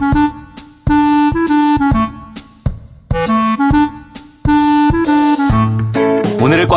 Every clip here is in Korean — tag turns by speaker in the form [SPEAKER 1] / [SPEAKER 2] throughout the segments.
[SPEAKER 1] 오늘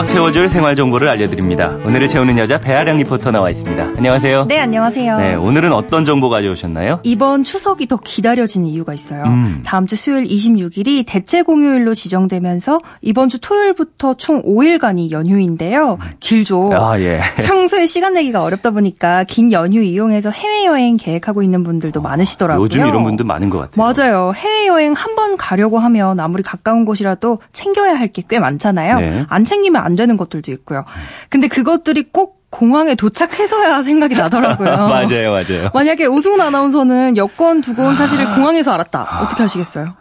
[SPEAKER 1] 꽉 채워줄 생활 정보를 알려드립니다. 오늘을 채우는 여자 배아량 리포터 나와 있습니다. 안녕하세요.
[SPEAKER 2] 네, 안녕하세요.
[SPEAKER 1] 네, 오늘은 어떤 정보 가져오셨나요?
[SPEAKER 2] 이번 추석이 더 기다려지는 이유가 있어요. 음. 다음 주 수요일 26일이 대체 공휴일로 지정되면서 이번 주 토요일부터 총 5일간이 연휴인데요. 길죠.
[SPEAKER 1] 아, 예.
[SPEAKER 2] 평소에 시간 내기가 어렵다 보니까 긴 연휴 이용해서 해외여행 계획하고 있는 분들도 어, 많으시더라고요.
[SPEAKER 1] 요즘 이런 분들 많은 것 같아요.
[SPEAKER 2] 맞아요. 해외여행 한 번 가려고 하면 아무리 가까운 곳이라도 챙겨야 할 게 꽤 많잖아요. 네. 안 챙기면 안 되는 것들도 있고요. 근데 그것들이 꼭 공항에 도착해서야 생각이 나더라고요.
[SPEAKER 1] 맞아요, 맞아요.
[SPEAKER 2] 만약에 오승훈 아나운서는 여권 두고 온 사실을 공항에서 알았다. 어떻게 하시겠어요?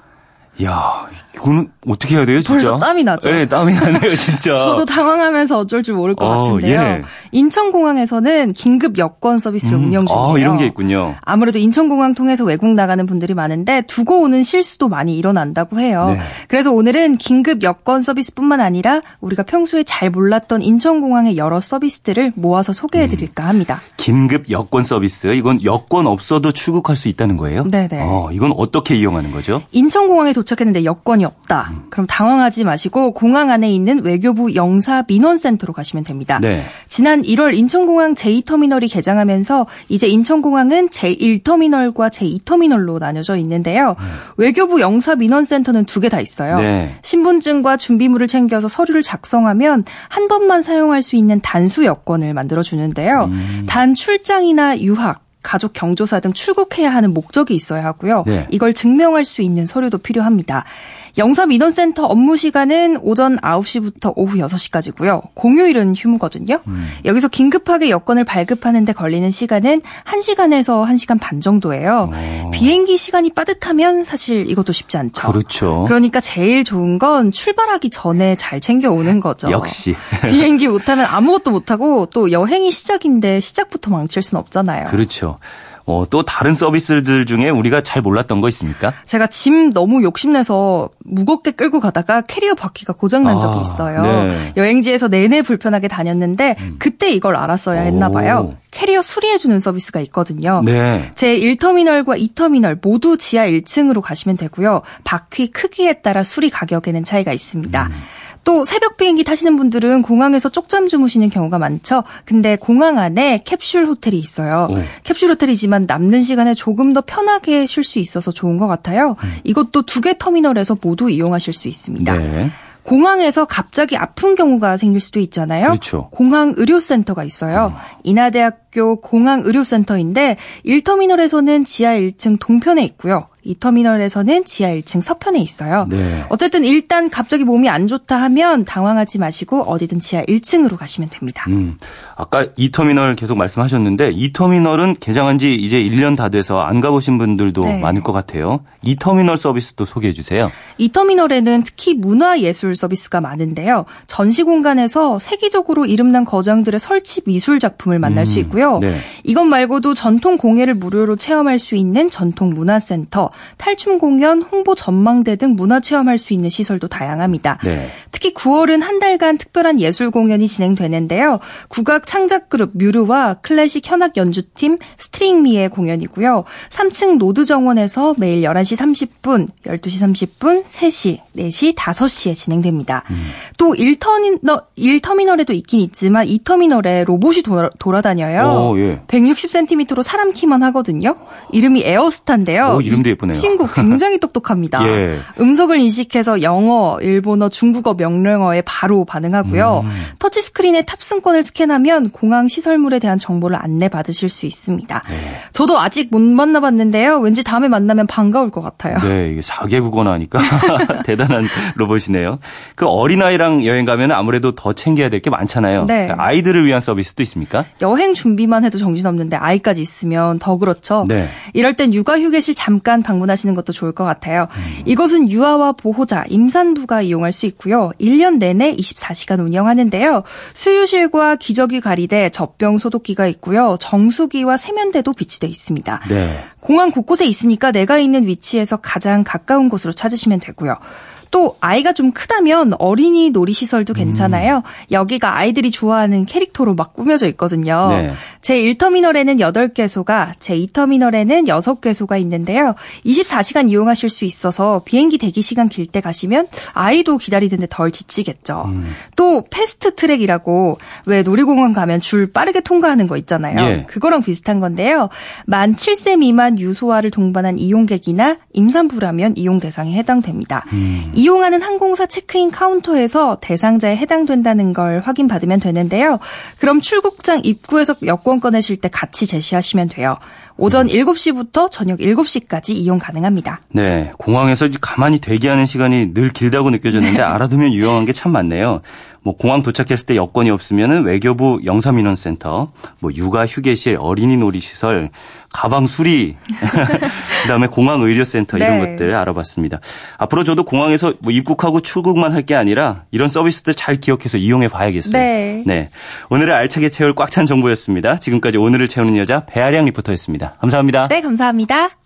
[SPEAKER 1] 야, 이거는 어떻게 해야 돼요, 진짜?
[SPEAKER 2] 벌써 땀이 나죠.
[SPEAKER 1] 네, 땀이 나네요, 진짜.
[SPEAKER 2] 저도 당황하면서 어쩔 줄 모를 것 어, 같은데요. 예. 인천공항에서는 긴급 여권 서비스를 음, 운영 중이에요.
[SPEAKER 1] 아, 이런 게 있군요.
[SPEAKER 2] 아무래도 인천공항 통해서 외국 나가는 분들이 많은데 두고 오는 실수도 많이 일어난다고 해요. 네. 그래서 오늘은 긴급 여권 서비스뿐만 아니라 우리가 평소에 잘 몰랐던 인천공항의 여러 서비스들을 모아서 소개해 드릴까 합니다. 음,
[SPEAKER 1] 긴급 여권 서비스, 이건 여권 없어도 출국할 수 있다는 거예요?
[SPEAKER 2] 네 네.
[SPEAKER 1] 어, 이건 어떻게 이용하는 거죠?
[SPEAKER 2] 인천공항에 도 착했는데 여권이 없다. 음. 그럼 당황하지 마시고 공항 안에 있는 외교부 영사 민원센터로 가시면 됩니다. 네. 지난 1월 인천공항 제2터미널이 개장하면서 이제 인천공항은 제1터미널과 제2터미널로 나뉘어져 있는데요. 음. 외교부 영사 민원센터는 두 개 다 있어요. 네. 신분증과 준비물을 챙겨서 서류를 작성하면 한 번만 사용할 수 있는 단수 여권을 만들어 주는데요. 음. 단 출장이나 유학 가족 경조사 등 출국해야 하는 목적이 있어야 하고요. 네. 이걸 증명할 수 있는 서류도 필요합니다. 영사민원센터 업무 시간은 오전 9시부터 오후 6시까지고요. 공휴일은 휴무거든요. 음. 여기서 긴급하게 여권을 발급하는데 걸리는 시간은 1시간에서 1시간 반 정도예요. 오. 어. 비행기 시간이 빠듯하면 사실 이것도 쉽지 않죠.
[SPEAKER 1] 그렇죠.
[SPEAKER 2] 그러니까 제일 좋은 건 출발하기 전에 잘 챙겨 오는 거죠.
[SPEAKER 1] 역시.
[SPEAKER 2] 비행기 못 타면 아무것도 못 하고 또 여행이 시작인데 시작부터 망칠 수는 없잖아요.
[SPEAKER 1] 그렇죠. 어, 또 다른 서비스들 중에 우리가 잘 몰랐던 거 있습니까?
[SPEAKER 2] 제가 짐 너무 욕심내서 무겁게 끌고 가다가 캐리어 바퀴가 고장난 적이 아, 있어요. 네. 여행지에서 내내 불편하게 다녔는데 음. 그때 이걸 알았어야 했나 봐요. 캐리어 수리해주는 서비스가 있거든요. 네. 제 1터미널과 2터미널 모두 지하 1층으로 가시면 되고요. 바퀴 크기에 따라 수리 가격에는 차이가 있습니다. 음. 또 새벽 비행기 타시는 분들은 공항에서 쪽잠 주무시는 경우가 많죠. 근데 공항 안에 캡슐 호텔이 있어요. 오. 캡슐 호텔이지만 남는 시간에 조금 더 편하게 쉴 수 있어서 좋은 것 같아요. 음. 이것도 두 개 터미널에서 모두 이용하실 수 있습니다. 네. 공항에서 갑자기 아픈 경우가 생길 수도 있잖아요.
[SPEAKER 1] 그렇죠.
[SPEAKER 2] 공항 의료센터가 있어요. 음. 인하대학교 공항 의료센터인데 1터미널에서는 지하 1층 동편에 있고요. 이 터미널에서는 지하 1층 서편에 있어요. 네. 어쨌든 일단 갑자기 몸이 안 좋다 하면 당황하지 마시고 어디든 지하 1층으로 가시면 됩니다. 음,
[SPEAKER 1] 아까 이 터미널 계속 말씀하셨는데 이 터미널은 개장한 지 이제 1년 다 돼서 안 가보신 분들도 네. 많을 것 같아요. 이 터미널 서비스도 소개해 주세요.
[SPEAKER 2] 이 터미널에는 특히 문화예술 서비스가 많은데요. 전시 공간에서 세계적으로 이름난 거장들의 설치 미술 작품을 만날 음, 수 있고요. 네. 이것 말고도 전통 공예를 무료로 체험할 수 있는 전통 문화센터, 탈춤 공연, 홍보 전망대 등 문화 체험할 수 있는 시설도 다양합니다. 네. 특히 9월은 한 달간 특별한 예술 공연이 진행되는데요. 국악 창작 그룹 뮤르와 클래식 현악 연주팀 스트링미의 공연이고요. 3층 노드 정원에서 매일 11시 30분, 12시 30분, 3시, 4시, 5시에 진행됩니다. 음. 또 1터미널, 1터미널에도 있긴 있지만 2터미널에 로봇이 돌아, 돌아 다녀요. 오, 예. 160cm로 사람 키만 하거든요. 이름이 에어스타인데요.
[SPEAKER 1] 오, 이름도 예쁘네요.
[SPEAKER 2] 친구 굉장히 똑똑합니다. 예. 음성을 인식해서 영어, 일본어, 중국어 명령어에 바로 반응하고요. 음. 터치스크린에 탑승권을 스캔하면 공항 시설물에 대한 정보를 안내받으실 수 있습니다. 네. 저도 아직 못 만나봤는데요. 왠지 다음에 만나면 반가울 것 같아요.
[SPEAKER 1] 네, 이게 4개 국어나 하니까 대단한 로봇이네요. 그 어린아이랑 여행 가면 아무래도 더 챙겨야 될 게 많잖아요. 네. 아이들을 위한 서비스도 있습니까?
[SPEAKER 2] 여행 준비만 해도 정신없는데 아이까지 있으면 더 그렇죠. 네. 이럴 땐 육아휴게실 잠깐 방 문하시는 것도 좋을 것 같아요. 음. 이것은 유아와 보호자, 임산부가 이용할 수 있고요. 1년 내내 24시간 운영하는데요. 수유실과 기저귀 갈이대, 젖병 소독기가 있고요. 정수기와 세면대도 비치돼 있습니다. 네. 공항 곳곳에 있으니까 내가 있는 위치에서 가장 가까운 곳으로 찾으시면 되고요. 또 아이가 좀 크다면 어린이 놀이시설도 괜찮아요. 음. 여기가 아이들이 좋아하는 캐릭터로 막 꾸며져 있거든요. 네. 제1터미널에는 8개소가, 제2터미널에는 6개소가 있는데요. 24시간 이용하실 수 있어서 비행기 대기 시간 길 때 가시면 아이도 기다리는데 덜 지치겠죠. 음. 또 패스트 트랙이라고 왜 놀이공원 가면 줄 빠르게 통과하는 거 있잖아요. 예. 그거랑 비슷한 건데요. 만 7세 미만 유소화를 동반한 이용객이나 임산부라면 이용 대상에 해당됩니다. 음. 이용하는 항공사 체크인 카운터에서 대상자에 해당된다는 걸 확인받으면 되는데요. 그럼 출국장 입구에서 여권 꺼내실 때 같이 제시하시면 돼요. 오전 7시부터 저녁 7시까지 이용 가능합니다.
[SPEAKER 1] 네, 공항에서 가만히 대기하는 시간이 늘 길다고 느껴졌는데 알아두면 유용한 게 참 많네요. 뭐 공항 도착했을 때 여건이 없으면은 외교부 영사민원센터, 뭐 육아 휴게실, 어린이 놀이시설, 가방 수리, 그다음에 공항 의료센터 이런 네. 것들 알아봤습니다. 앞으로 저도 공항에서 뭐 입국하고 출국만 할 게 아니라 이런 서비스들 잘 기억해서 이용해 봐야겠어요. 네. 네. 오늘의 알차게 채울 꽉 찬 정보였습니다. 지금까지 오늘을 채우는 여자 배아량 리포터였습니다. 감사합니다.
[SPEAKER 2] 네, 감사합니다.